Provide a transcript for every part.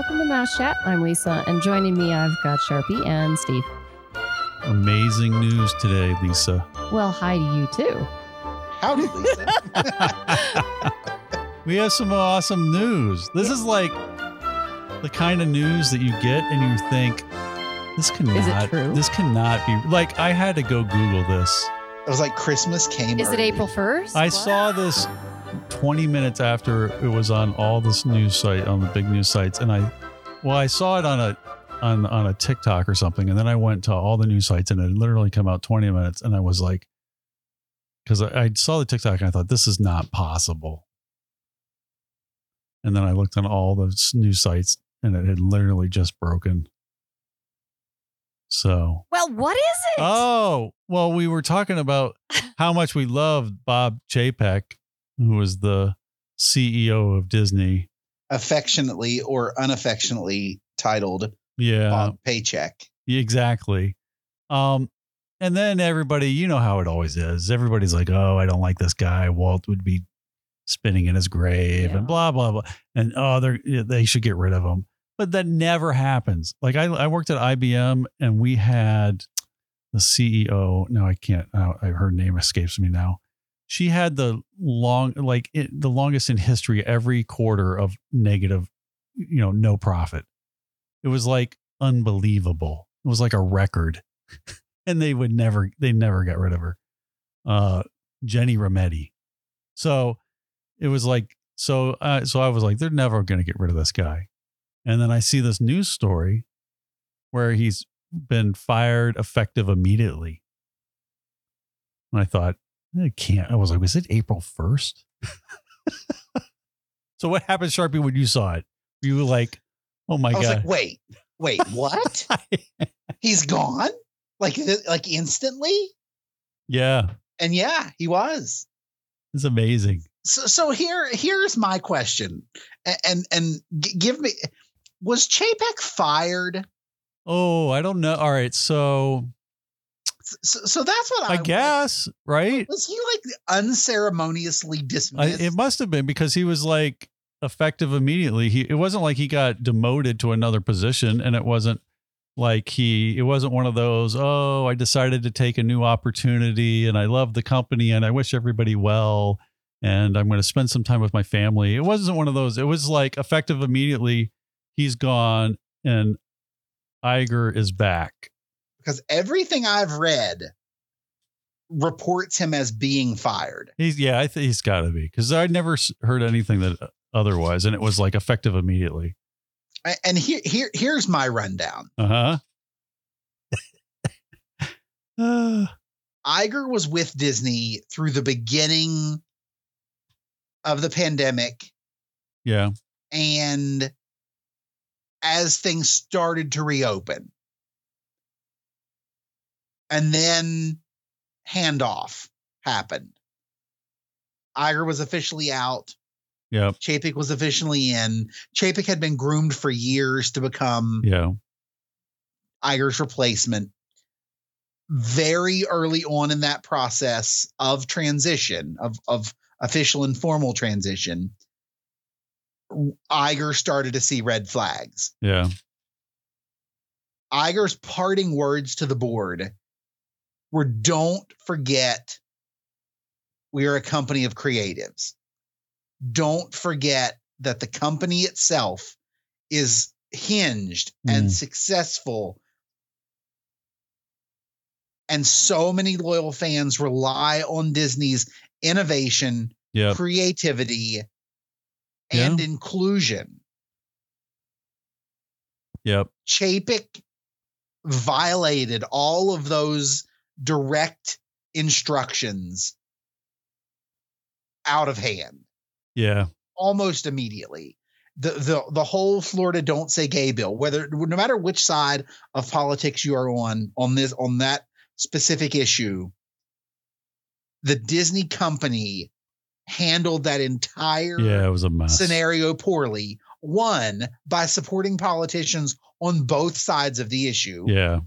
welcome to Mouse Chat. I'm Lisa, and joining me, I've got Sharpie and Steve. Amazing news today, Lisa. Well, hi to you too. Howdy, Lisa. we have some awesome news. This is like the kind of news that you get and you think this cannot Is it true? this cannot be like I had to go Google this. it was like Christmas came. Is it. April 1st? I saw this 20 minutes after it was on all this news site on the big news sites and I well I saw it on a on on a TikTok or something and then I went to all the news sites and it literally come out 20 minutes and I was like cuz I, I saw the TikTok and I thought this is not possible. And then I looked on all the news sites and it had literally just broken. So Well, what is it? Oh, well, we were talking about how much we loved Bob Chapek, who was the CEO of Disney. affectionately or unaffectionately titled Yeah, Paycheck? exactly. Um, and then everybody, you know how it always is. Everybody's like, "Oh, I don't like this guy. Walt would be spinning in his grave," Yeah. and blah blah blah. And oh, they they should get rid of him. But that never happens. Like I, I worked at IBM, and we had the CEO. No, I can't. Uh, her name escapes me now. She had the long, like it, the longest in history. Every quarter of negative, you know, no profit. It was like unbelievable. It was like a record, and they would never, they never got rid of her. Uh, Ginni Rometty. So it was like, so, uh, so I was like, they're never going to get rid of this guy. And then I see this news story where he's been fired effective immediately. And I thought, I can't. I was like, was it April 1st? so what happened, Sharpie, when you saw it? You were like, oh my I was God. like, wait, wait, what? He's gone? Like, uh, like instantly? yeah, And yeah, he was. it's amazing. So, so here, here's my question, and and, and give me: Was Chapek fired? Oh, I don't know. All right. So So, so that's what I, I guess, right? Was he like unceremoniously I, dismissed? it must have been because he was like effective immediately. He it wasn't like he got demoted to another position, and it wasn't like he it wasn't one of those. Oh, I decided to take a new opportunity, and I love the company, and I wish everybody well, and I'm going to spend some time with my family. It wasn't one of those. It was like effective immediately. He's gone, and Iger is back. Because everything I've read reports him as being fired. He's yeah, I think he's got to be because I never heard anything that uh, otherwise, and it was like effective immediately. And here, here, here's my rundown. Uh huh. Iger was with Disney through the beginning of the pandemic, yeah. and as things started to reopen, and then handoff happened. Iger was officially out. Yeah. Chapek was officially in. Chapek had been groomed for years to become Yeah. Iger's replacement. Very early on in that process of transition, of, of official and formal transition, Iger started to see red flags. Yeah. Iger's parting words to the board were don't forget we are a company of creatives. Don't forget that the company itself is hinged and Mm. successful. And so many loyal fans rely on Disney's innovation, Yeah. creativity, and Yeah. inclusion. Yep. Chapek violated all of those direct instructions out of hand Yeah. almost immediately. The, the the whole Florida don't say gay bill, whether no matter which side of politics you are on on this on that specific issue, the Disney company handled that entire Yeah. It was a mess. scenario poorly. One, by supporting politicians on both sides of the issue. Yeah.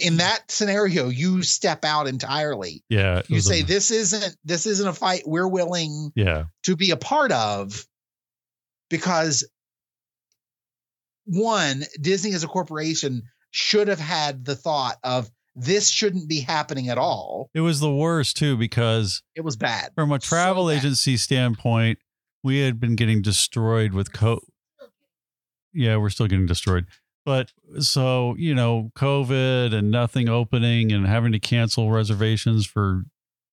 In that scenario, you step out entirely. Yeah. You was a say this isn't this isn't a fight we're willing Yeah. to be a part of because one, Disney as a corporation should have had the thought of this shouldn't be happening at all. It was the worst too because It was bad. from a travel bad. agency standpoint, we had been getting destroyed with co. Yeah, we're still getting destroyed. But so, you know, COVID and nothing opening and having to cancel reservations for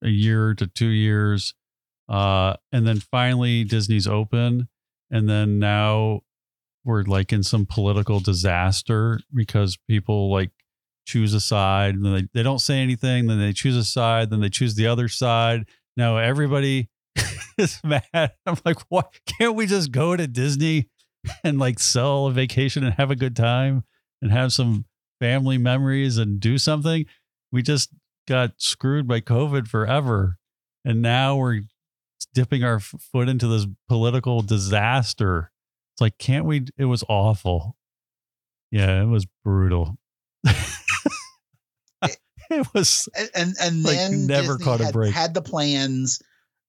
a year to two years. Uh, and then finally Disney's open. And then now we're like in some political disaster because people like choose a side and then they, they don't say anything. Then they choose a side. Then they choose the other side. Now everybody is mad. I'm like, what? Can't we just go to Disney and like sell a vacation and have a good time and have some family memories and do something? We just got screwed by COVID forever. And now we're dipping our foot into this political disaster. It's like, can't we? It was awful. Yeah, it was brutal. it was, And and, and Like, then never Disney caught a break. had the plans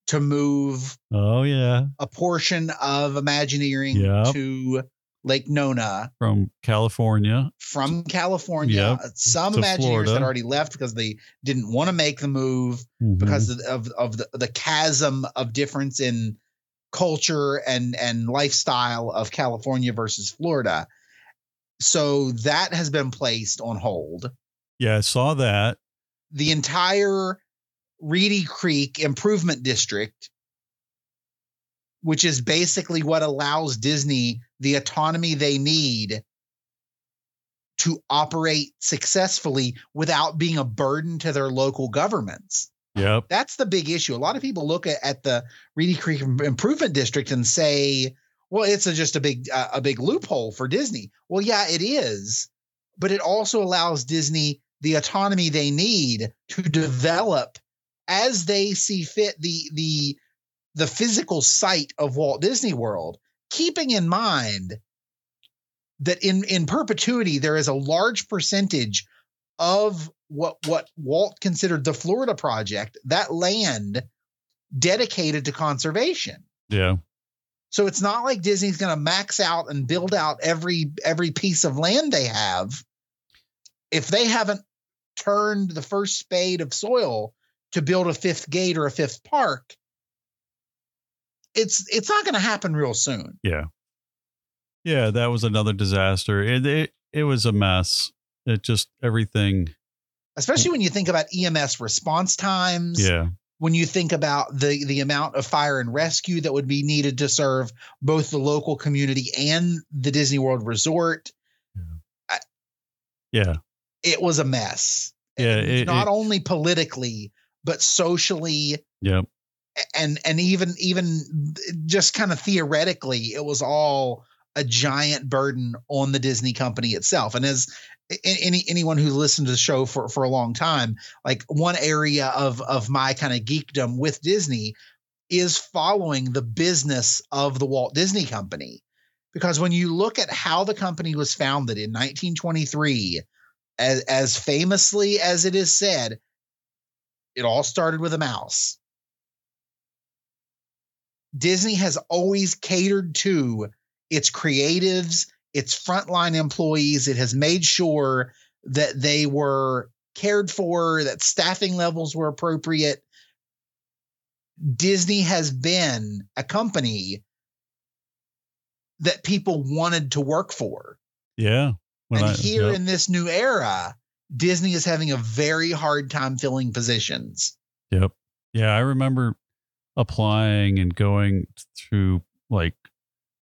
to move oh, yeah, a portion of Imagineering Yep. to Lake Nona from California. from California. Yep, Some to Imagineers Florida. had already left because they didn't want to make the move Mhm. because of, of, of the, the chasm of difference in culture and, and lifestyle of California versus Florida. So that has been placed on hold. yeah, I saw that. The entire Reedy Creek Improvement District, which is basically what allows Disney the autonomy they need to operate successfully without being a burden to their local governments. Yep. That's the big issue. A lot of people look at, at the Reedy Creek Improvement District and say, "Well, it's a, just a big uh, a big loophole for Disney." Well, yeah, it is, but it also allows Disney the autonomy they need to develop as they see fit the the the physical site of Walt Disney World, keeping in mind that in in perpetuity there is a large percentage of what what Walt considered the Florida project, that land dedicated to conservation. Yeah. So it's not like Disney's going to max out and build out every every piece of land they have if they haven't turned the first spade of soil to build a fifth gate or a fifth park. It's it's not going to happen real soon. Yeah. Yeah, that was another disaster. It, it it was a mess. It just everything. Especially when you think about EMS response times. Yeah. when you think about the the amount of fire and rescue that would be needed to serve both the local community and the Disney World Resort, Yeah. it was a mess. Yeah, it- not it- only politically, but socially Yep. and and even even just kind of theoretically, it was all a giant burden on the Disney company itself. And as any anyone who listened to the show for for a long time, like one area of of my kind of geekdom with Disney is following the business of the Walt Disney Company. Because when you look at how the company was founded in 1923, as, as famously as it is said, it all started with a mouse. Disney has always catered to its creatives, its frontline employees. It has made sure that they were cared for, that staffing levels were appropriate. Disney has been a company that people wanted to work for. Yeah. And I- here in this new era, Disney is having a very hard time filling positions. Yep. Yeah, I remember applying and going through like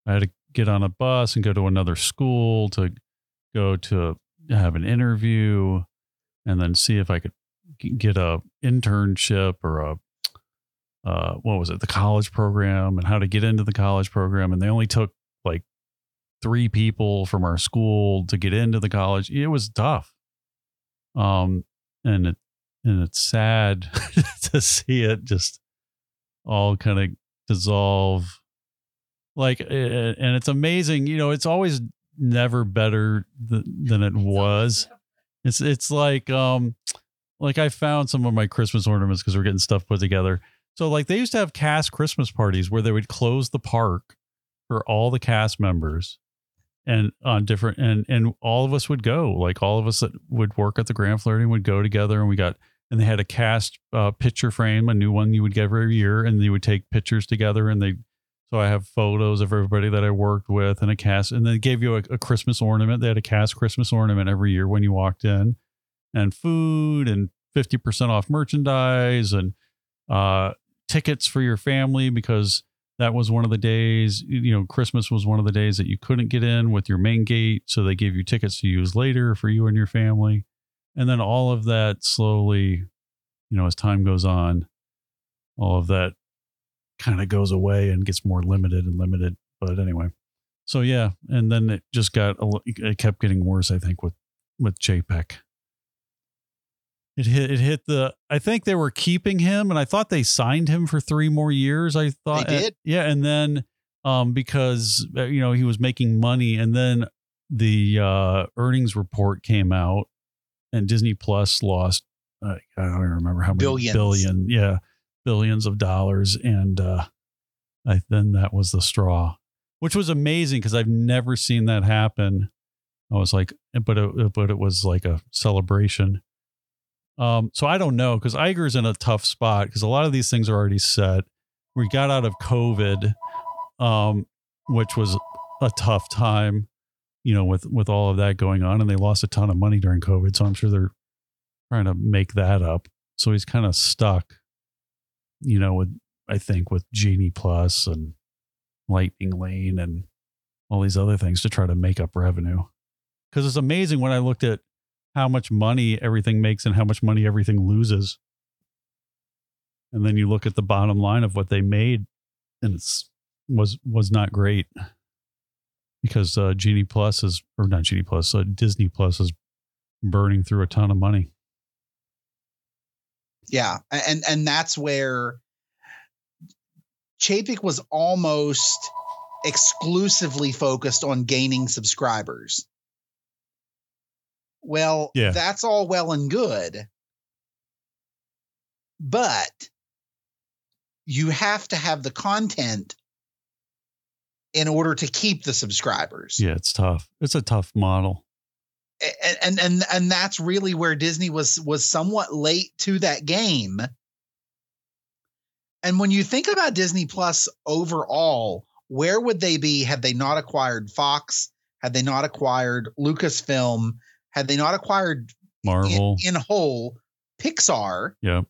I had to get on a bus and go to another school to go to have an interview and then see if I could get a internship or a uh what was it the college program and how to get into the college program and they only took like three people from our school to get into the college it was tough um and it and it's sad to see it just all kind of dissolve. Like and it's amazing you know it's always never better th- than it was. it's it's like um like i found some of my christmas ornaments because we're getting stuff put together. So like they used to have cast christmas parties where they would close the park for all the cast members and on different and and all of us would go like all of us that would work at the Grand Floridian would go together and we got and they had a cast uh, picture frame a new one you would get every year and they would take pictures together and they so i have photos of everybody that i worked with and a cast and they gave you a, a christmas ornament. They had a cast christmas ornament every year when you walked in and food and 50% off merchandise and uh, tickets for your family because that was one of the days you know christmas was one of the days that you couldn't get in with your main gate so they gave you tickets to use later for you and your family. And then all of that slowly you know as time goes on all of that kind of goes away and gets more limited and limited. But anyway. So yeah and then it just got it kept getting worse i think with with Chapek it hit it hit the I think they were keeping him and I thought they signed him for 3 more years. I thought They did? yeah, and then um because uh, you know he was making money and then the uh earnings report came out and Disney Plus lost uh, I don't even remember how many Billions. billion yeah billions of dollars and uh I then that was the straw which was amazing because I've never seen that happen. I was like but it, but it was like a celebration. Um, so I don't know because Iger's in a tough spot because a lot of these things are already set. We got out of COVID, um, which was a tough time, you know, with with all of that going on, and they lost a ton of money during COVID. So I'm sure they're trying to make that up. So he's kind of stuck, you know, with I think with Genie Plus and Lightning Lane and all these other things to try to make up revenue. Because it's amazing when I looked at how much money everything makes and how much money everything loses. And then you look at the bottom line of what they made and it's was was not great because uh Genie Plus is or not Genie Plus, uh, Disney Plus is burning through a ton of money. Yeah, and and that's where Chapek was almost exclusively focused on gaining subscribers. Well, Yeah. that's all well and good. But you have to have the content in order to keep the subscribers. Yeah, it's tough. It's a tough model. and and and and that's really where Disney was was somewhat late to that game. And when you think about Disney Plus overall, where would they be had they not acquired Fox? Had they not acquired Lucasfilm? Had they not acquired Marvel. in, in whole Pixar Yep.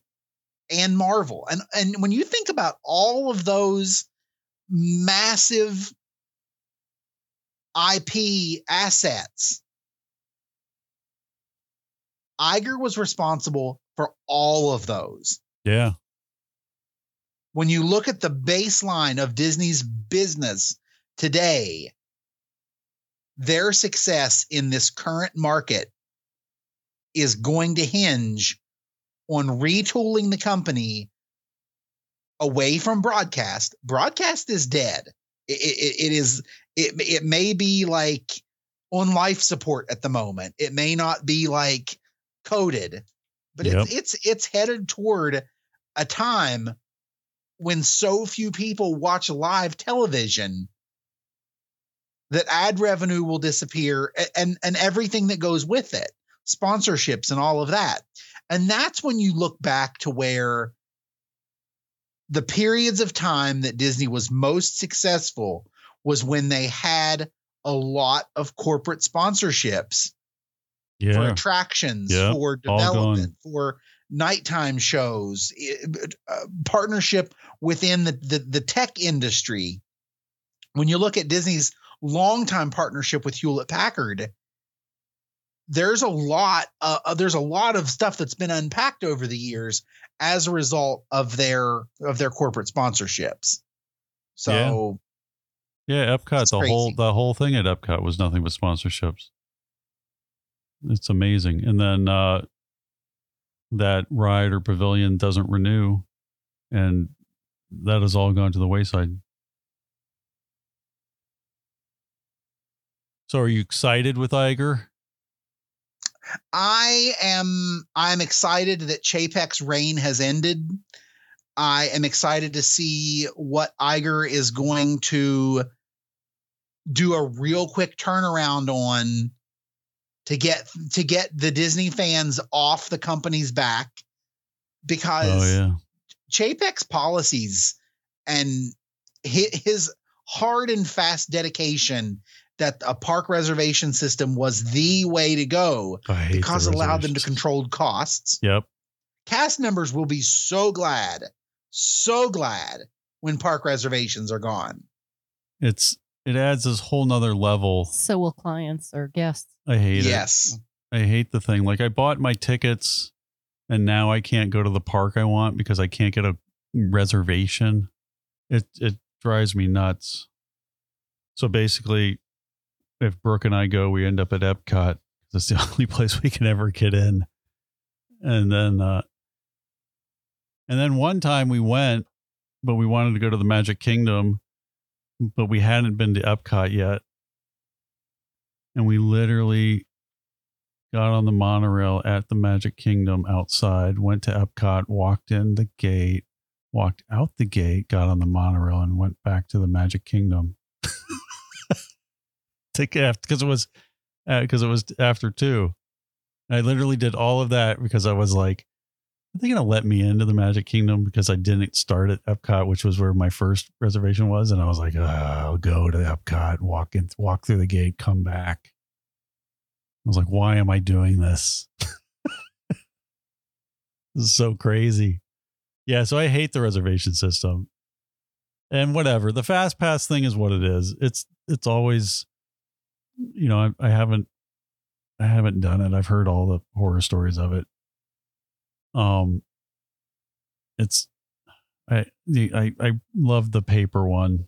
and Marvel? And and when you think about all of those massive IP assets, Iger was responsible for all of those. Yeah. When you look at the baseline of Disney's business today, their success in this current market is going to hinge on retooling the company away from broadcast. Broadcast is dead. It, it, it is. It it may be like on life support at the moment. It may not be like coded, but Yep. it's it's it's headed toward a time when so few people watch live television that ad revenue will disappear and and everything that goes with it sponsorships and all of that. And that's when you look back to where the periods of time that Disney was most successful was when they had a lot of corporate sponsorships for attractions, Yep, for development, for nighttime shows, uh, partnership within the, the the tech industry. When you look at Disney's longtime partnership with Hewlett Packard, there's a lot uh, uh, there's a lot of stuff that's been unpacked over the years as a result of their of their corporate sponsorships. So Yeah, Epcot, It's the whole the whole thing at Epcot was nothing but sponsorships. It's amazing. And then uh that ride or pavilion doesn't renew and that has all gone to the wayside. So are you excited with Iger? I am I'm excited that Chapek's reign has ended. I am excited to see what Iger is going to do a real quick turnaround on to get to get the Disney fans off the company's back because Oh yeah. Chapek's policies and his hard and fast dedication that a park reservation system was the way to go I hate the because it allowed them to control costs. Yep. Cast members will be so glad, so glad when park reservations are gone. It's it adds this whole nother level. So will clients or guests. I hate it. Yes. I hate the thing. Like I bought my tickets and now I can't go to the park I want because I can't get a reservation. It it drives me nuts. So basically if Brooke and I go, we end up at Epcot. That's the only place we can ever get in. And then uh and then one time we went, but we wanted to go to the Magic Kingdom, but we hadn't been to Epcot yet. And we literally got on the monorail at the Magic Kingdom outside, went to Epcot, walked in the gate, walked out the gate, got on the monorail, and went back to the Magic Kingdom. because it was uh, because it was after two. I literally did all of that because I was like, are they gonna let me into the Magic Kingdom because I didn't start at Epcot, which was where my first reservation was, and I was like, oh, I'll go to Epcot, walk in, walk through the gate, come back. I was like, why am I doing this? this is so crazy. Yeah, so I hate the reservation system. And whatever. The fast pass thing is what it is. It's it's always you know, I, I haven't I haven't done it. I've heard all the horror stories of it. Um it's I the I I love the paper one.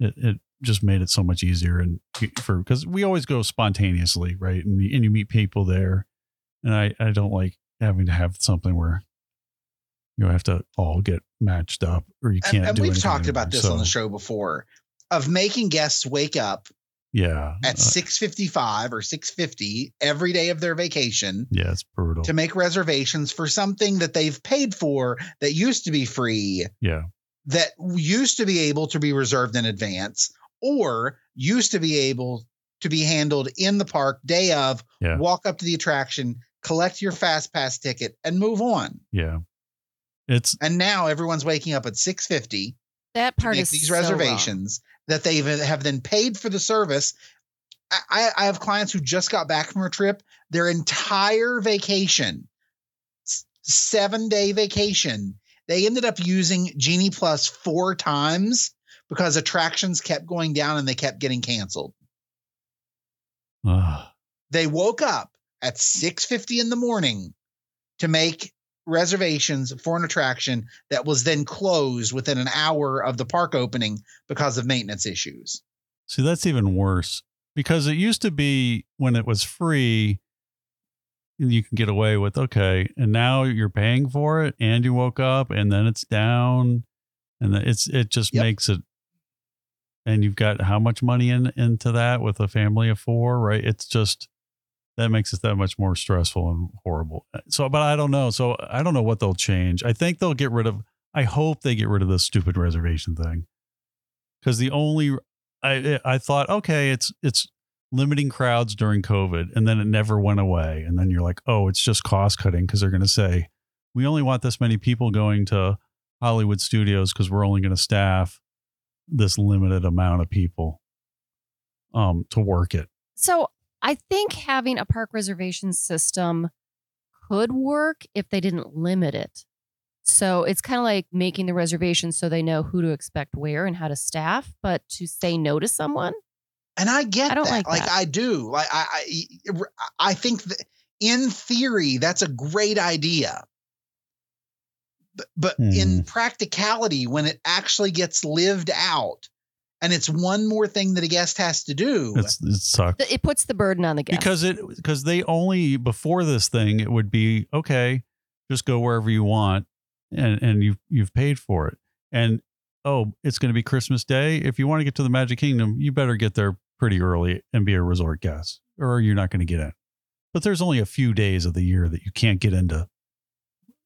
It it just made it so much easier and for because we always go spontaneously, right? And you, and you meet people there, and I I don't like having to have something where you have to all get matched up or you And, can't. and do we've talked about anymore. this on the show before of making guests wake up Yeah, at uh, 6:55 or 6:50 every day of their vacation yeah, it's brutal. to make reservations for something that they've paid for that used to be free yeah, that used to be able to be reserved in advance or used to be able to be handled in the park day of Yeah. walk up to the attraction collect your fast pass ticket and move on yeah. It's and now everyone's waking up at 650 That to part make is these so wrong. reservations that they have then paid for the service. I- I, have clients who just got back from a trip. Their entire vacation seven day vacation they ended up using genie plus four times because attractions kept going down and they kept getting canceled. They woke up at 6.50 in the morning to make reservations for an attraction that was then closed within an hour of the park opening because of maintenance issues see that's even worse because it used to be when it was free, you can get away with okay, and now you're paying for it, and you woke up, and then it's down, and it's it just Yep. makes it. And you've got how much money in into that with a family of four, right? It's just that makes it that much more stressful and horrible. So, but I don't know. So I don't know what they'll change. I think they'll get rid of. I hope they get rid of this stupid reservation thing, because the only I I thought okay, it's it's limiting crowds during COVID, and then it never went away. And then you're like, oh, it's just cost cutting because they're going to say we only want this many people going to Hollywood studios because we're only going to staff this limited amount of people um to work it. So I think having a park reservation system could work if they didn't limit it. So it's kind of like making the reservation so they know who to expect where and how to staff, but to say no to someone, and i get I don't that like like that. i do like i i, I think that in theory that's a great idea but, but Hmm. in practicality when it actually gets lived out and it's one more thing that a guest has to do. It's it sucks. it puts the burden on the guest. because it because they only before this thing it would be okay just go wherever you want and and you've you've paid for it. And oh it's going to be christmas day. If you want to get to the magic kingdom you better get there pretty early and be a resort guest or you're not going to get in. But there's only a few days of the year that you can't get into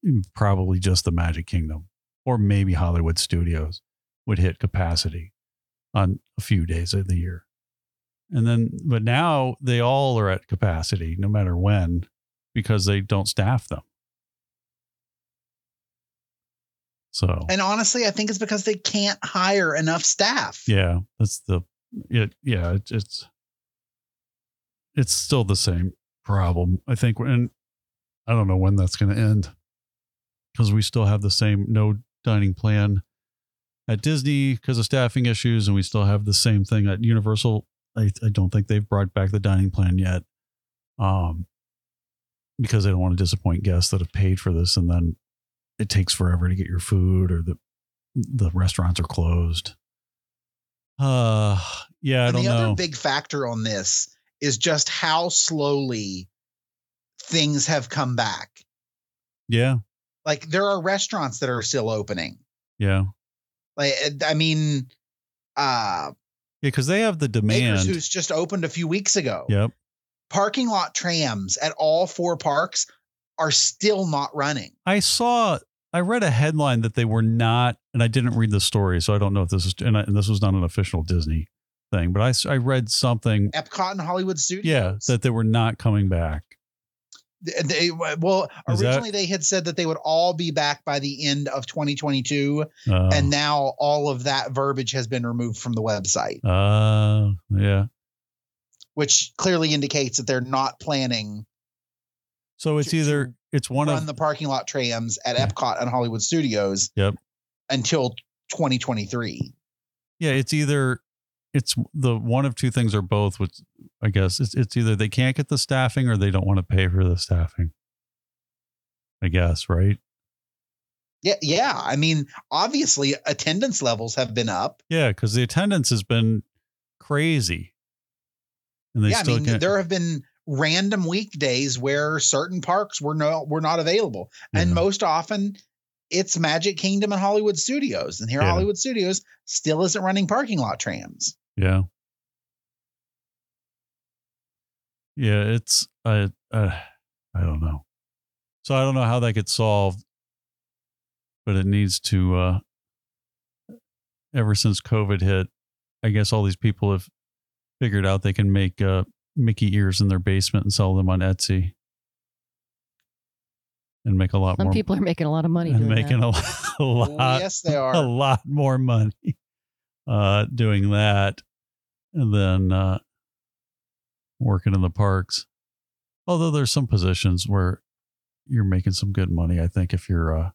mm, probably just the magic kingdom or maybe hollywood studios would hit capacity on a few days of the year And then, but now they all are at capacity, no matter when, because they don't staff them. So And honestly, I think it's because they can't hire enough staff. yeah, that's the it. Yeah, it, it's it's still the same problem. I think, and I don't know when that's going to end because we still have the same no dining plan at Disney because of staffing issues, and we still have the same thing at Universal. I, I don't think they've brought back the dining plan yet, um, because they don't want to disappoint guests that have paid for this, and then it takes forever to get your food, or the the restaurants are closed. Uh, yeah, I and don't the know. other big factor on this is just how slowly things have come back. yeah, Like there are restaurants that are still opening. yeah, Like I mean, uh yeah, because they have the Bakers demand. who's just opened a few weeks ago. Yep. Parking lot trams at all four parks are still not running. I saw, I read a headline that they were not, and I didn't read the story, so I don't know if this is, and, I, and this was not an official Disney thing, but I, I read something, Epcot and Hollywood Studios. yeah, that they were not coming back. They well Is that- originally they had said that they would all be back by the end of 2022 Uh, and now all of that verbiage has been removed from the website uh, yeah. which clearly indicates that they're not planning So it's to- either it's one run of the parking lot trams at. Epcot and Hollywood Studios Yep. until 2023 yeah, it's either it's the one of two things or both. Which I guess it's it's either they can't get the staffing or they don't want to pay for the staffing. I guess right. yeah yeah i mean obviously attendance levels have been up Yeah, because the attendance has been crazy, and they yeah i mean can't. there have been random weekdays where certain parks were no were not available and most often it's Magic Kingdom and Hollywood Studios, and here Yeah. Hollywood Studios still isn't running parking lot trams. Yeah. Yeah, it's I uh, I don't know. So I don't know how that gets solved, but it needs to uh ever since COVID hit, I guess all these people have figured out they can make uh Mickey ears in their basement and sell them on Etsy. And make a lot more. Some more people are making a lot of money and doing making that. a, lot- a Oh, yes, they are a lot more money uh doing that and then uh working in the parks. Although there's some positions where you're making some good money i think if you're uh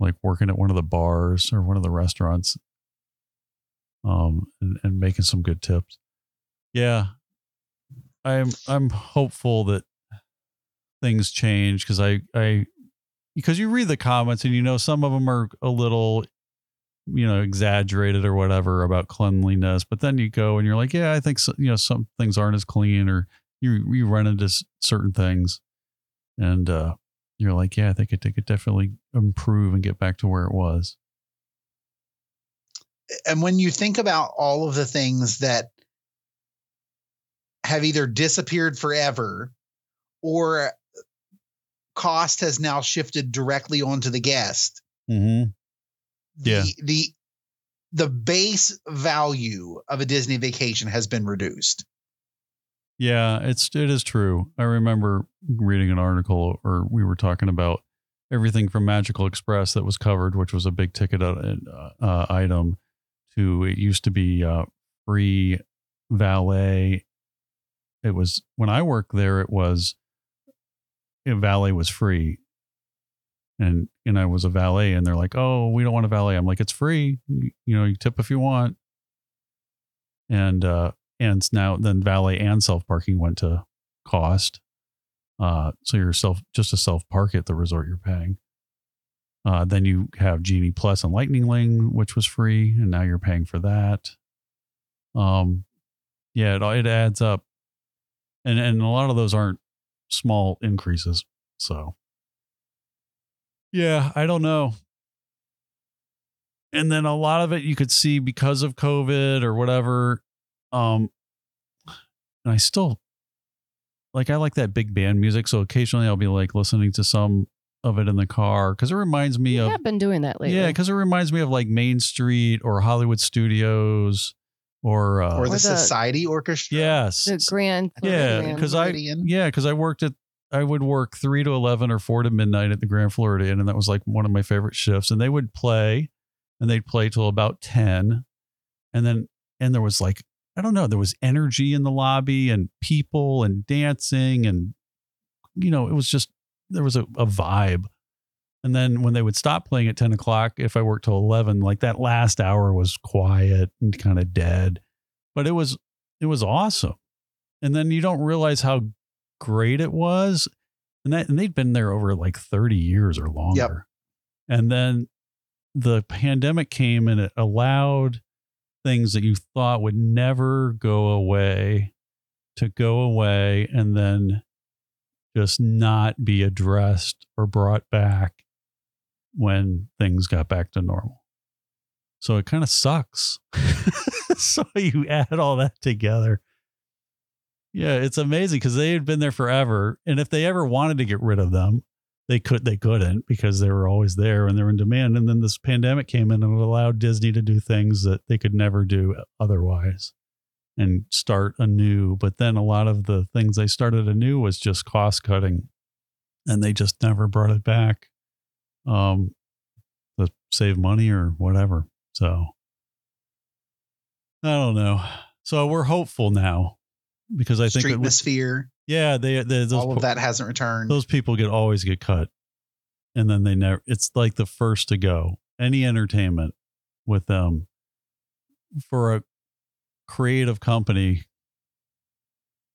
like working at one of the bars or one of the restaurants um and, and making some good tips. Yeah. I'm i'm hopeful that things change because i i because you read the comments and you know some of them are a little you know exaggerated or whatever about cleanliness but then you go and you're like yeah i think so, you know some things aren't as clean or you you run into s- certain things and uh you're like yeah i think it, could definitely improve and get back to where it was and when you think about all of the things that have either disappeared forever or cost has now shifted directly onto the guest mm-hmm. The, Yeah. the the base value of a disney vacation has been reduced Yeah, it's it is true. I remember reading an article, or we were talking about everything from Magical Express that was covered, which was a big ticket uh, uh, item, to it used to be uh, free valet. It was when I worked there. It was valet was free, and and I was a valet, and they're like, "Oh, we don't want a valet." I'm like, "It's free. You, you know, you tip if you want." And uh, and now then valet and self parking went to cost. Uh, so you're self just a self park at the resort you're paying. Uh, then you have Genie Plus and Lightning Lane, which was free, and now you're paying for that. Um, yeah, it it adds up, and and a lot of those aren't small increases. So, yeah, I don't know. And then a lot of it you could see because of COVID or whatever. Um, and I still like I like that big band music, so occasionally I'll be like listening to some of it in the car because it reminds me You of have been doing that lately. yeah, because it reminds me of like Main Street or Hollywood Studios or uh, or the, the- Society Orchestra. yes, The Grand. yeah, because I yeah because I worked at I would work three to eleven or four to midnight at the Grand Floridian, and that was like one of my favorite shifts. And they would play, and they'd play till about ten, and then and there was like I don't know, there was energy in the lobby and people and dancing and you know it was just there was a, a vibe. And then when they would stop playing at ten o'clock, if I worked till eleven, like that last hour was quiet and kind of dead, but it was it was awesome. And then you don't realize how great it was. And that and they'd been there over like 30 years or longer. And then the pandemic came and it allowed things that you thought would never go away to go away and then just not be addressed or brought back when things got back to normal. So it kind of sucks. so you add all that together. Yeah, it's amazing because they had been there forever. And if they ever wanted to get rid of them, they could they couldn't because they were always there and they're in demand. And then this pandemic came in and it allowed Disney to do things that they could never do otherwise and start anew. But then a lot of the things they started anew was just cost cutting. And they just never brought it back. Um to save money or whatever. So I don't know. So we're hopeful now because I think was, yeah, they, they those all of that hasn't returned. those people get always get cut and then they never it's like the first to go any entertainment with them for a creative company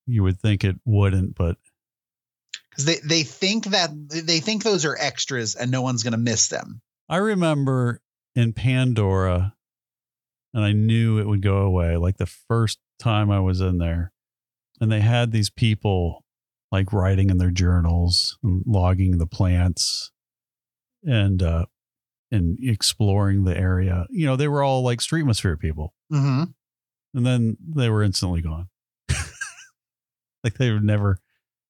you would think it wouldn't but because they they think that they think those are extras and no one's going to miss them. i remember in pandora and i knew it would go away like the first time i was in there and they had these people like writing in their journals and logging the plants and uh and exploring the area. You know they were all like streetmosphere people. Mm-hmm. and then they were instantly gone. Like they were never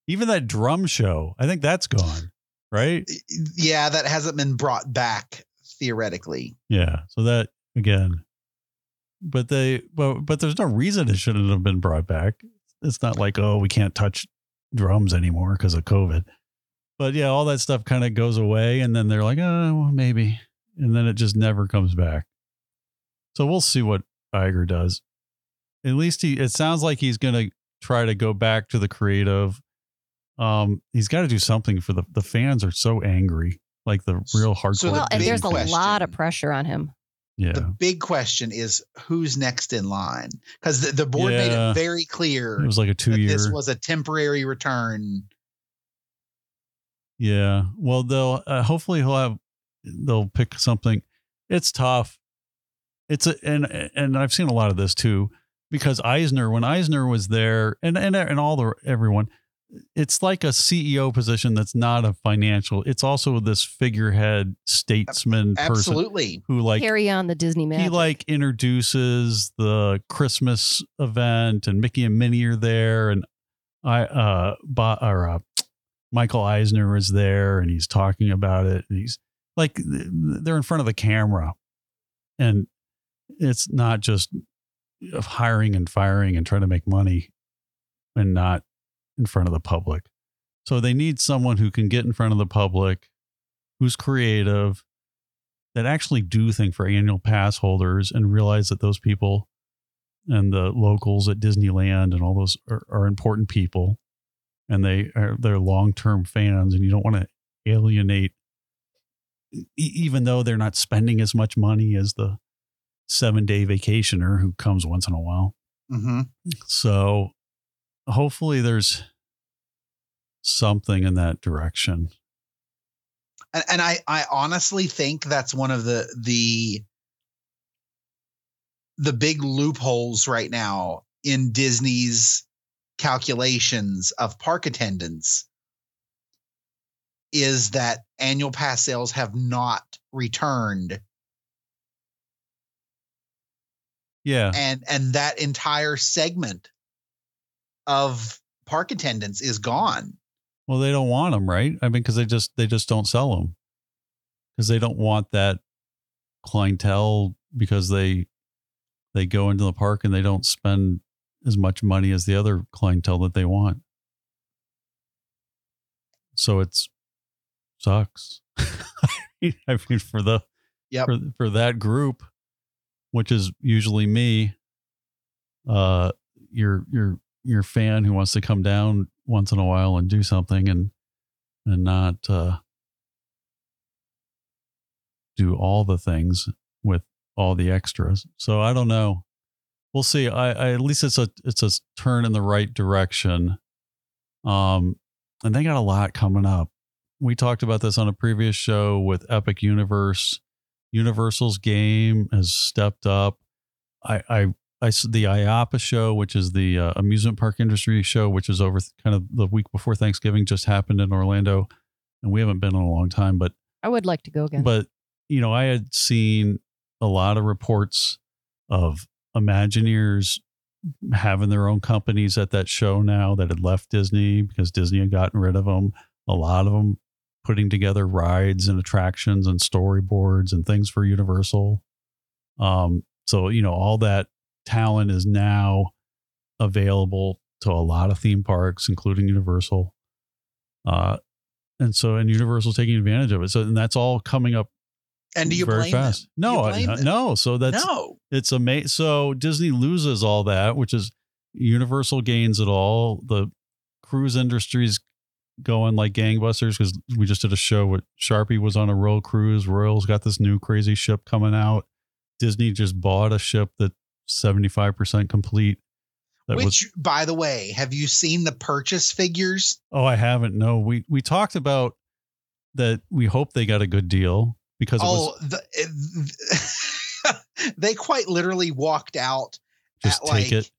even that drum show i think that's gone right? Yeah, that hasn't been brought back theoretically. yeah so that again but they but but there's no reason it shouldn't have been brought back it's not like oh we can't touch drums anymore because of covid. But yeah all that stuff kind of goes away and then they're like oh well, maybe and then it just never comes back. So we'll see what Iger does. At least he it sounds like he's gonna try to go back to the creative. Um he's got to do something for the the fans are so angry like the real hardcore So Well, and big there's a lot of pressure on him. Yeah The big question is who's next in line because the, the board made it very clear it was like a two year. this was a temporary return. Yeah. Well, they'll uh, hopefully he'll have they'll pick something. It's tough. It's a and and I've seen a lot of this too because Eisner when Eisner was there and and and all the everyone it's like a CEO position that's not a financial. It's also this figurehead statesman person Absolutely. who like Carry on the Disney magic. he like introduces the Christmas event and Mickey and Minnie are there and I uh Bo- or uh, Michael Eisner is there and he's talking about it and he's like they're in front of the camera and it's not just of hiring and firing and trying to make money and not in front of the public. So they need someone who can get in front of the public, who's creative, that actually do think for annual pass holders and realize that those people and the locals at Disneyland and all those are, are important people. And they are they're long-term fans and you don't want to alienate even though they're not spending as much money as the seven day vacationer who comes once in a while. Hmm so hopefully there's something in that direction. And, and I, I honestly think that's one of the the the big loopholes right now in Disney's calculations of park attendance is that annual pass sales have not returned. Yeah. And and that entire segment of park attendance is gone Well, they don't want them, right? I mean, because they just they just don't sell them because they don't want that clientele because they they go into the park and they don't spend as much money as the other clientele that they want. So it's sucks. I mean, for the Yep. for for that group, which is usually me, uh, your your your fan who wants to come down once in a while and do something and and not uh, do all the things with all the extras. So I don't know. We'll see. I, I at least it's a it's a turn in the right direction. Um, and they got a lot coming up. We talked about this on a previous show with Epic Universe. Universal's game has stepped up. I I I the IAAPA show, which is the uh, amusement park industry show, which is over th- kind of the week before Thanksgiving, just happened in Orlando, and we haven't been in a long time. But I would like to go again. but you know, I had seen a lot of reports of Imagineers having their own companies at that show now that had left Disney because Disney had gotten rid of them. A lot of them putting together rides and attractions and storyboards and things for Universal. Um, so you know, all that talent is now available to a lot of theme parks, including Universal. Uh, and so, and Universal's taking advantage of it. So, and that's all coming up. And do you very blame fast. Them? No, I, uh, them? no. So that's no. It's amazing. So Disney loses all that, which is Universal gains it all. The cruise industry's going like gangbusters because we just did a show with Sharpie was on a Royal cruise. Royal's got this new crazy ship coming out. Disney just bought a ship that 75% complete. That Which, was, by the way, have you seen the purchase figures? Oh, I haven't. No, we we talked about that. We hope they got a good deal because oh, was, the, they quite literally walked out just at like it.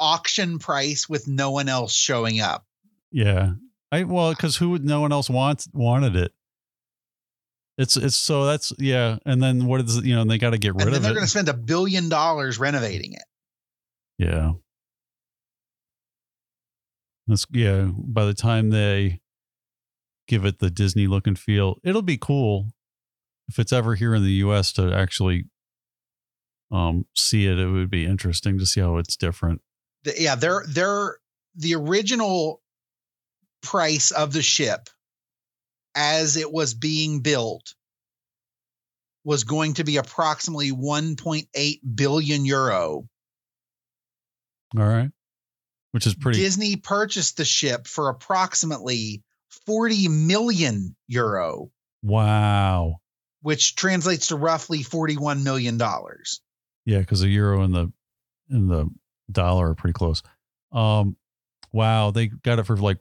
auction price with no one else showing up. Yeah, I well, because who would no one else wants wanted it? It's it's so that's yeah, and then what is you know and they got to get rid of they're it. going to spend a billion dollars renovating it. yeah. That's yeah. By the time they give it the Disney look and feel, it'll be cool if it's ever here in the U.S. to actually um see it. It would be interesting to see how it's different. Yeah, they're they're the original price of the ship as it was being built was going to be approximately 1.8 billion euro. All right, which is pretty. Disney purchased the ship for approximately 40 million euro, wow. which translates to roughly 41 million dollars. Yeah, because the euro and the and the dollar are pretty close. Um, wow, they got it for like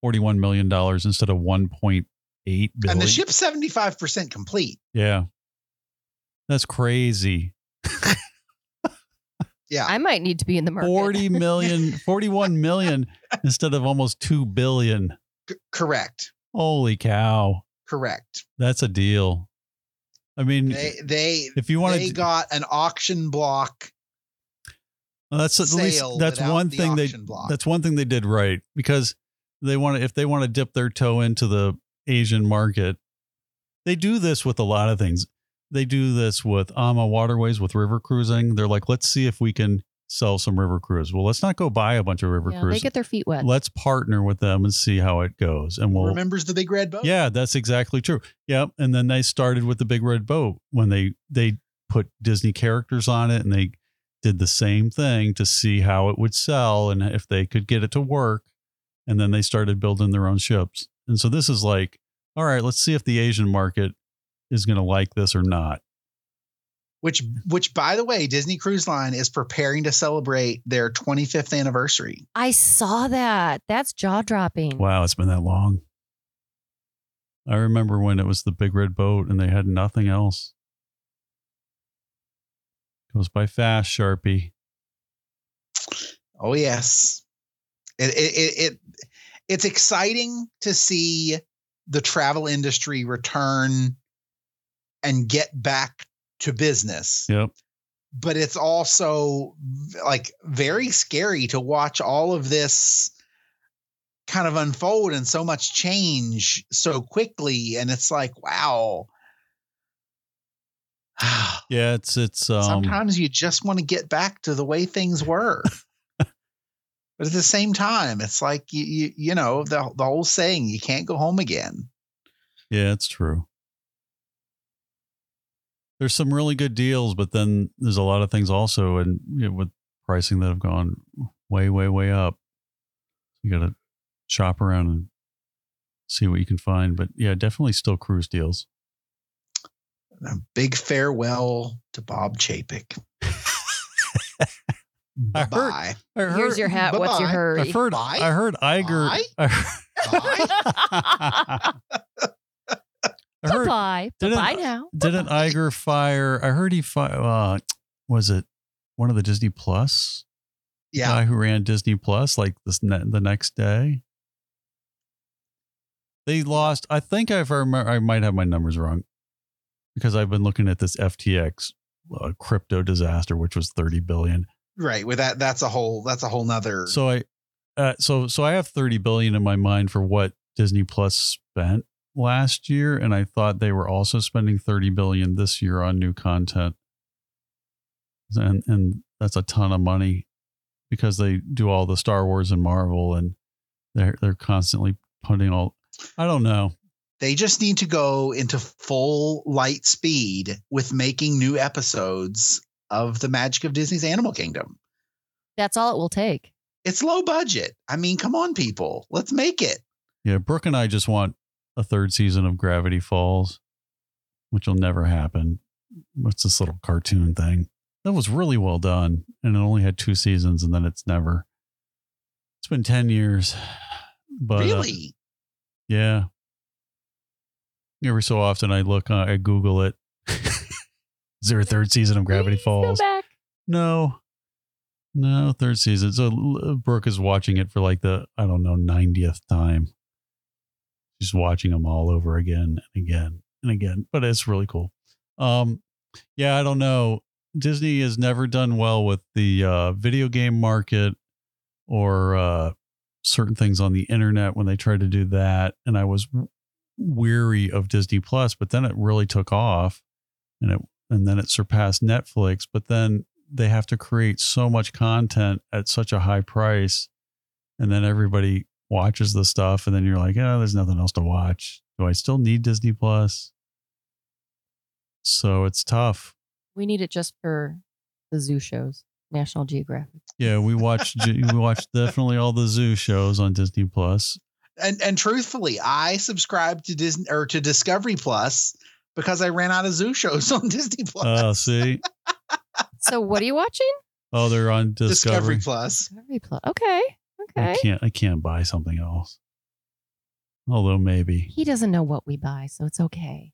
forty one million dollars instead of one point eight billion. And the ship's 75% complete. yeah, that's crazy. Yeah. I might need to be in the market. 40 million, 41 million instead of almost two billion. C- correct. Holy cow, Correct. that's a deal. I mean, They they if you want they to, got an auction block that's at least that's one the thing they auction block. That's one thing they did right because they want to if they want to dip their toe into the Asian market, they do this with a lot of things. They do this with um, AmaWaterways with river cruising. They're like, let's see if we can sell some river cruise. Well, let's not go buy a bunch of river Yeah, they get their feet wet. Let's partner with them and see how it goes. And we'll remembers the big red boat. yeah, that's exactly true. Yep. And then they started with the big red boat when they they put Disney characters on it and they did the same thing to see how it would sell and if they could get it to work. And then they started building their own ships. And so this is like, all right, let's see if the Asian market is going to like this or not. Which which by the way, Disney Cruise Line is preparing to celebrate their 25th anniversary. I saw that. That's jaw dropping. Wow, it's been that long. I remember when it was the big red boat and they had nothing else. Goes by fast, Sharpie. Oh yes. It it it, it it's exciting to see the travel industry return and get back to business. Yep. But it's also like very scary to watch all of this kind of unfold and so much change so quickly and it's like wow Yeah, it's it's um Sometimes you just want to get back to the way things were. but at the same time, it's like you you, you know the the whole saying you can't go home again. yeah, it's true. There's some really good deals, but then there's a lot of things also and you know, with pricing that have gone way, way, way up. You gotta shop around and see what you can find. But yeah, definitely still cruise deals. A big farewell to Bob Chapek. I heard- I heard Here's your hat. What's your Bye-bye. hurry? I've heard Bye? I heard Iger Bye? I heard, I heard Goodbye. didn't- Bye now. didn't Iger fire I heard he fired uh was it one of the Disney Plus Yeah. guy who ran Disney Plus like this ne- the next day. They lost. I think if I remember, I might have my numbers wrong because I've been looking at this FTX uh, crypto disaster, which was thirty billion. Right. With that, that's a whole that's a whole nother So I, uh, so so I have thirty billion in my mind for what Disney Plus spent last year, and I thought they were also spending thirty billion this year on new content, and and that's a ton of money because they do all the Star Wars and Marvel, and they're they're constantly putting all. I don't know. they just need to go into full light speed with making new episodes of the magic of Disney's Animal Kingdom. That's all it will take. It's low budget. I mean, come on, people. Let's make it. Yeah, Brooke and I just want a third season of Gravity Falls, which will never happen. What's this little cartoon thing? That was really well done, and it only had two seasons, and then it's never. It's been ten years, but uh, really? yeah. Every so often, I look, uh, I Google it. Is there a third season of Gravity Please go Falls? back. No, no third season. So Brooke is watching it for like the I don't know ninetieth time. She's watching them all over again and again and again. But it's really cool. Um, yeah, I don't know. Disney has never done well with the uh, video game market or uh, certain things on the internet when they tried to do that, and I was weary of Disney Plus. But then it really took off, and it and then it surpassed Netflix. But then they have to create so much content at such a high price, and then everybody watches the stuff, and then you're like, oh, there's nothing else to watch. Do I still need Disney Plus? So it's tough. We need it just for the zoo shows, National Geographic. Yeah, we watch we watch definitely all the zoo shows on Disney Plus. And and truthfully, I subscribe to Disney or to Discovery Plus because I ran out of zoo shows on Disney Plus. Oh, see, So what are you watching? oh, they're on Discovery. Discovery Plus. Discovery Plus. Okay. Okay. I can't I can't buy something else. Although maybe He doesn't know what we buy, so it's okay.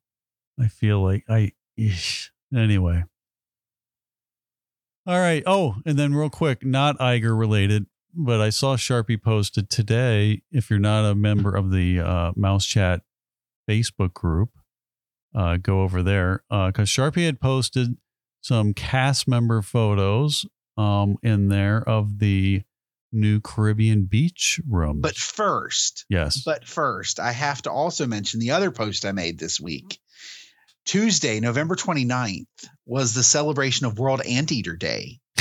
I feel like I eesh. anyway. All right. Oh, and then real quick, not Iger related, but I saw Sharpie posted today. If you're not a member of the uh, Mouse Chat Facebook group, uh, go over there uh because Sharpie had posted some cast member photos um, in there of the new Caribbean beach room. But first, yes, But first, I have to also mention the other post I made this week. Tuesday, November 29th, was the celebration of World Anteater Day.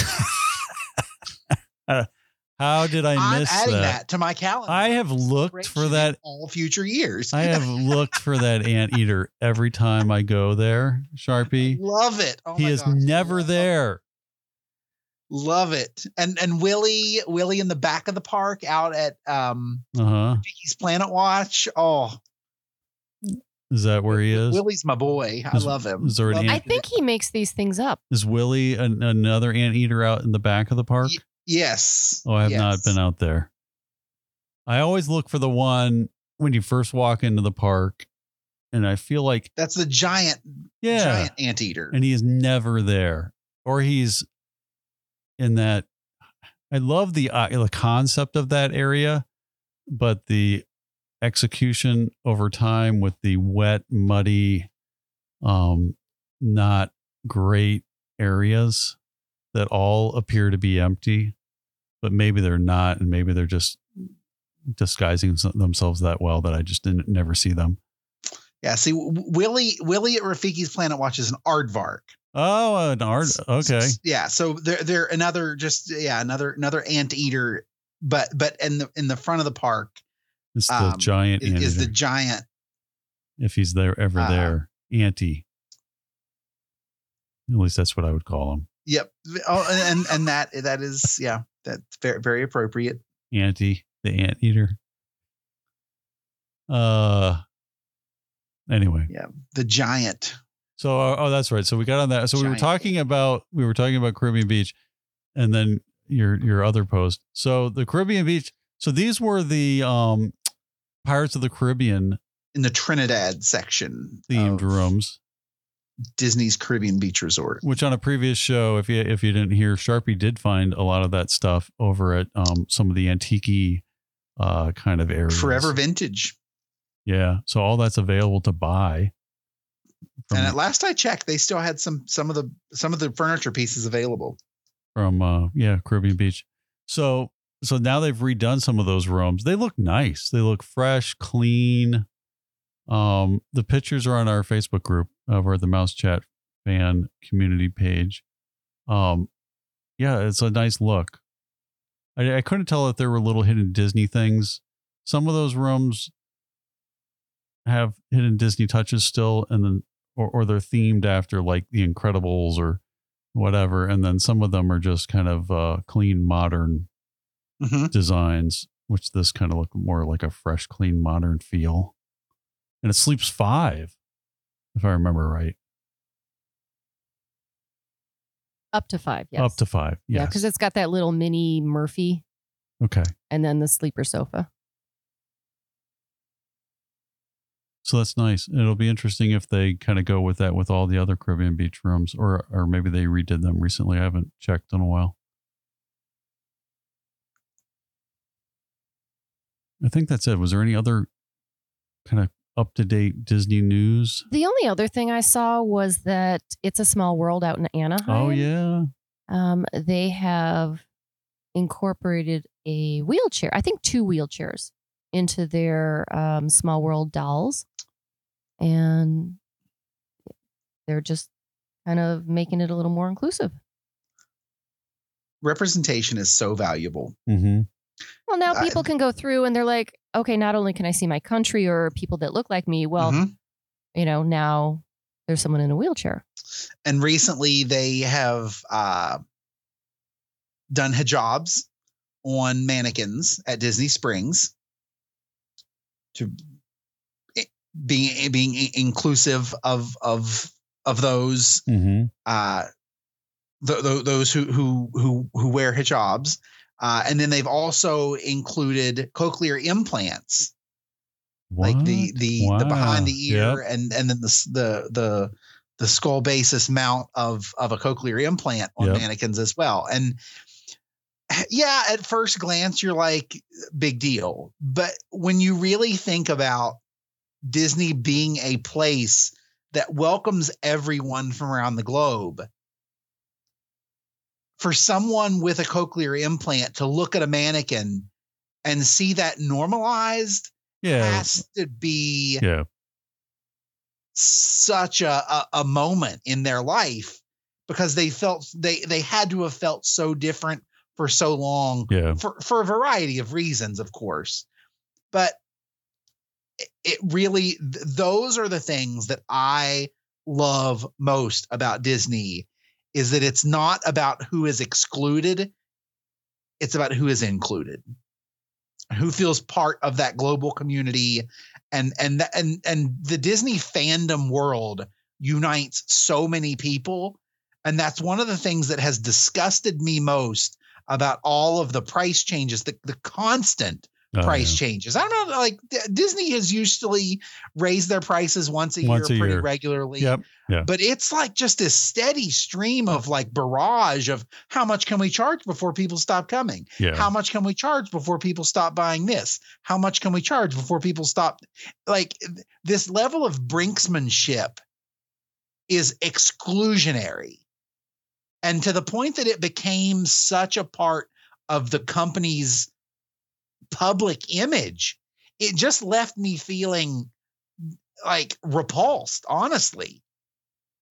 how did I I'm miss adding that? that. to my calendar. I have looked Celebration for that all future years. I have looked for that anteater every time I go there, Sharpie. love it. Oh he my is gosh, never love- there. Love it. And and Willie, Willie in the back of the park out at um Uh huh. Rafiki's Planet Watch. Oh, Is that where he is? Willie's my boy. I Is- love him. is there an I think he makes these things up. Is Willie an, another anteater out in the back of the park? Ye- Yes. Oh, I have yes. not been out there. I always look for the one when you first walk into the park, and I feel like That's the giant, yeah, giant anteater. and he is never there, or he's in that. I love the uh, the concept of that area, but the execution over time with the wet, muddy, um, not great areas that all appear to be empty, but maybe they're not, and maybe they're just disguising themselves that well that I just didn't never see them. Yeah, see, Willie Willie at Rafiki's Planet Watch is an aardvark. Oh, an art. Okay. Yeah, so they're they're another just yeah another another anteater, but but in the in the front of the park It's the um, giant is, is the giant. if he's there ever uh, there. Anti. At least that's what I would call him. Yep. Oh, and and that that is yeah that's very very appropriate. Anti, the ant eater. Uh. Anyway, Yeah, the giant. so uh, oh, that's right. So we got on that. So we were talking about we were talking about Caribbean Beach, and then your your other post. So the Caribbean Beach. So these were the um Pirates of the Caribbean in the Trinidad section themed of rooms. Disney's Caribbean Beach Resort. which on a previous show, if you if you didn't hear, Sharpie did find a lot of that stuff over at um, some of the antique uh, kind of areas. Forever vintage. yeah. So all that's available to buy. And at last I checked, they still had some some of the some of the furniture pieces available. from uh, yeah Caribbean Beach. So so now they've redone some of those rooms. They look nice. They look fresh, clean. Um, the pictures are on our Facebook group over at the Mouse Chat fan community page. Um, yeah, it's a nice look. I, I couldn't tell if there were little hidden Disney things. Some of those rooms have hidden Disney touches still, and then or or they're themed after like The Incredibles or whatever, and then some of them are just kind of uh, clean modern Mhm. designs, which this kind of look more like a fresh, clean, modern feel. And it sleeps five, if I remember right. Up to five. Yes. Up to five. Yeah, because it's got that little mini Murphy okay. and then the sleeper sofa. So that's nice. It'll be interesting if they kind of go with that with all the other Caribbean beach rooms, or or maybe they redid them recently. I haven't checked in a while. I think that's it. Was there any other kind of up to date Disney news? The only other thing I saw was that it's a small world out in Anaheim. Oh yeah. Um, they have incorporated a wheelchair, I think two wheelchairs, into their um, small world dolls. And they're just kind of making it a little more inclusive. Representation is so valuable. Mm-hmm. Well, now I- people can go through and they're like, okay, not only can I see my country or people that look like me, well, Mhm. you know, now there's someone in a wheelchair. And recently they have uh, done hijabs on mannequins at Disney Springs to i- being being inclusive of of of those Mm-hmm. uh, th- th- those who who who who wear hijabs. Uh, and then they've also included cochlear implants, like the the the behind the ear, and and then the the the the skull basis mount of of a cochlear implant on Yep. mannequins as well. And yeah, at first glance, you're like, big deal. But when you really think about Disney being a place that welcomes everyone from around the globe, for someone with a cochlear implant to look at a mannequin and see that normalized Yeah. has to be Yeah. such a, a, a moment in their life because they felt they they had to have felt so different for so long Yeah. for for a variety of reasons of course but it- really th- those are the things that i love most about disney is that it's not about who is excluded it's about who is included. Who feels part of that global community and and and and the disney fandom world unites so many people. And that's one of the things that has disgusted me most about all of the price changes the, the constant Oh, price yeah. changes i don't know like disney has usually raised their prices once a Once year a pretty year. regularly Yep. Yeah. but it's like just this steady stream of like barrage of how much can we charge before people stop coming Yeah. how much can we charge before people stop buying this how much can we charge before people stop like this level of brinksmanship is exclusionary and to the point that it became such a part of the company's public image it just left me feeling like repulsed, honestly.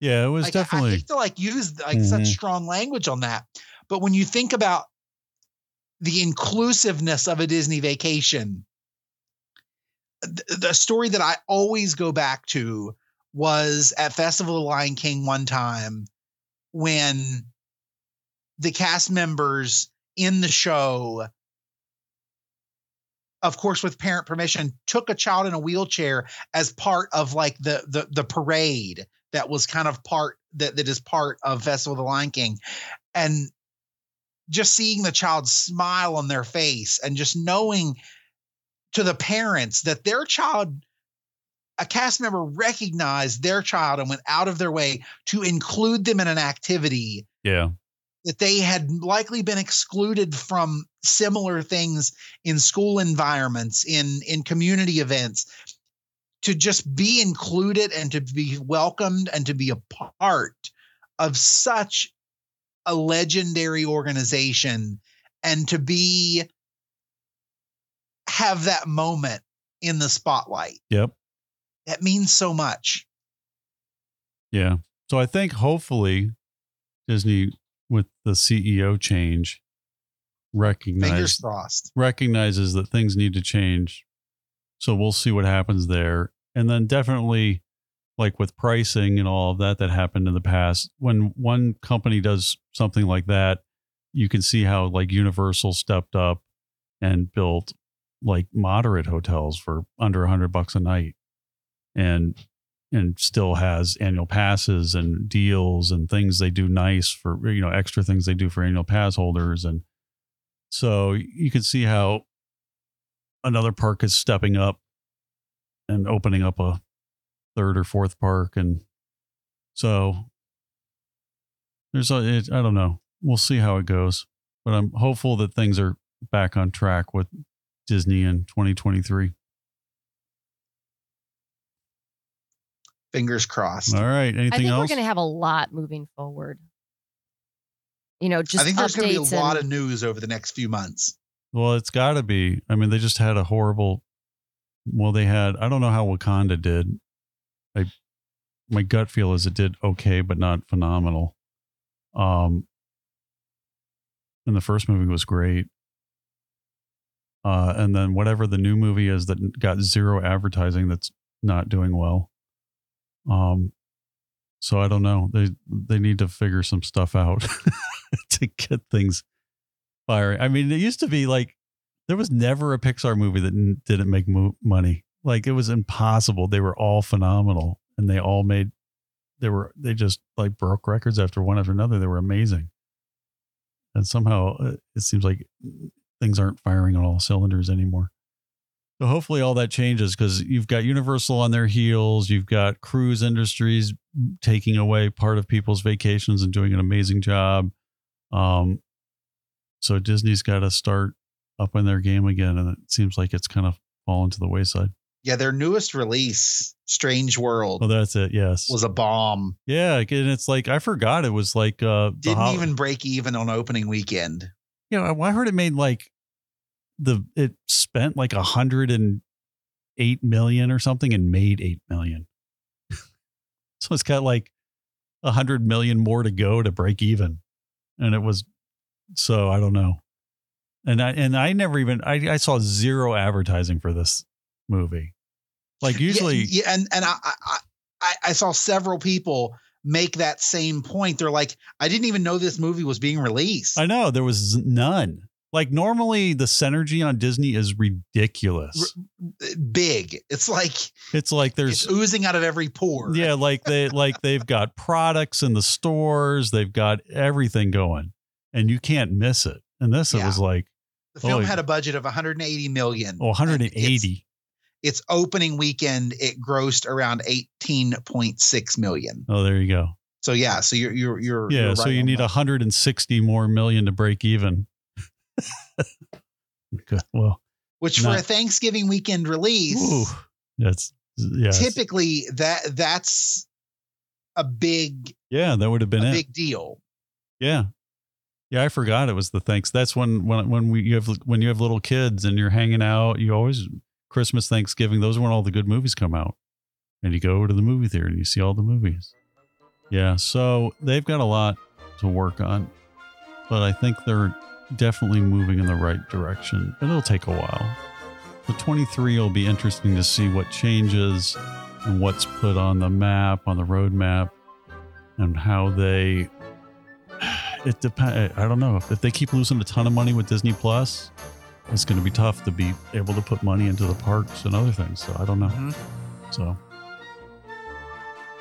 Yeah, it was Like, I- I definitely hate to like use like Mhm. such strong language on that. But when you think about the inclusiveness of a Disney vacation, th- the story that I always go back to was at Festival of the Lion King one time when the cast members in the show of course with parent permission took a child in a wheelchair as part of like the the the parade that was kind of part that that is part of Festival of the Lion King and just seeing the child smile on their face and just knowing to the parents that their child a cast member recognized their child and went out of their way to include them in an activity yeah. That they had likely been excluded from similar things in school environments in in community events to just be included and to be welcomed and to be a part of such a legendary organization and to be have that moment in the spotlight Yep. that means so much Yeah. So I think hopefully Disney with the CEO change recognize recognizes that things need to change. So we'll see what happens there. And then definitely like with pricing and all of that that happened in the past, when one company does something like that, you can see how like Universal stepped up and built like moderate hotels for under a hundred bucks a night and and still has annual passes and deals and things they do nice for you know extra things they do for annual pass holders. And so you can see how another park is stepping up and opening up a third or fourth park. And so there's a it, i don't know. We'll see how it goes but i'm hopeful that things are back on track with disney in 2023 fingers crossed all right I anything think we're going to have a lot moving forward. You know, just I think there's going to be updates a lot and- of news over the next few months. Well, it's got to be. I mean, they just had a horrible. Well, they had. I don't know how Wakanda did. I, my gut feel is it did okay, but not phenomenal. Um, and the first movie was great. Uh, and then whatever the new movie is that got zero advertising, that's not doing well. Um, so I don't know. They they need to figure some stuff out to get things firing. I mean, it used to be like there was never a Pixar movie that n- didn't make mo- money. Like it was impossible. They were all phenomenal, and they all made. They were they just like broke records after one after another. They were amazing, and somehow uh, it seems like things aren't firing on all cylinders anymore. So hopefully all that changes because you've got Universal on their heels. You've got cruise industries taking away part of people's vacations and doing an amazing job. Um, so Disney's got to start up in their game again, and it seems like it's kind of fallen to the wayside. Yeah, their newest release, Strange World, Oh, that's it. Yes. was a bomb. yeah, and it's like I forgot it was like uh Didn't even break even on opening weekend. you know I heard it made like the it spent like a hundred and eight million or something and made eight million. so it's got like a hundred million more to go to break even, and it was so I don't know. And I and I never even I, I saw zero advertising for this movie. Like usually, yeah, and and I, I I I saw several people make that same point. They're like, I didn't even know this movie was being released. I know there was none. Like normally the synergy on Disney is ridiculous. Big. It's like It's like there's it's oozing out of every pore. yeah, like they like they've got products in the stores, they've got everything going, and you can't miss it. And this it was like The film had a budget of 180 million. oh, and Its, 180. its opening weekend, it grossed around 18.6 million. Oh, there you go. So yeah, so you're you're you're Yeah, you're so you need that. 160 more million to break even. Good. Well, which for a Thanksgiving weekend release, ooh, that's yeah, typically that that's a big yeah, that would have been a it. big deal. Yeah. Yeah, I forgot it was the thanks. That's when when when we you have when you have little kids and you're hanging out, you always Christmas, Thanksgiving, those are when all the good movies come out. and you go to the movie theater and you see all the movies. Yeah, so they've got a lot to work on, but I think they're definitely moving in the right direction. And it'll take a while. The 23 will be interesting to see what changes and what's put on the map, on the roadmap, and how they. It depends. I don't know if, if they keep losing a ton of money with Disney Plus, it's going to be tough to be able to put money into the parks and other things. So I don't know. Mhm. So,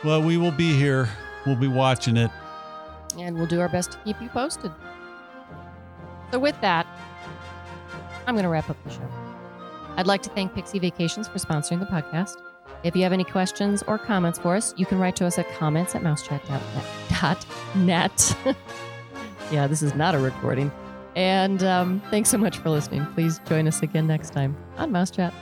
well, we will be here. We'll be watching it. and we'll do our best to keep you posted. So, with that, I'm going to wrap up the show. I'd like to thank Pixie Vacations for sponsoring the podcast. If you have any questions or comments for us, you can write to us at comments at mousechat.net. yeah, this is not a recording. And um, thanks so much for listening. Please join us again next time on Mouse Chat.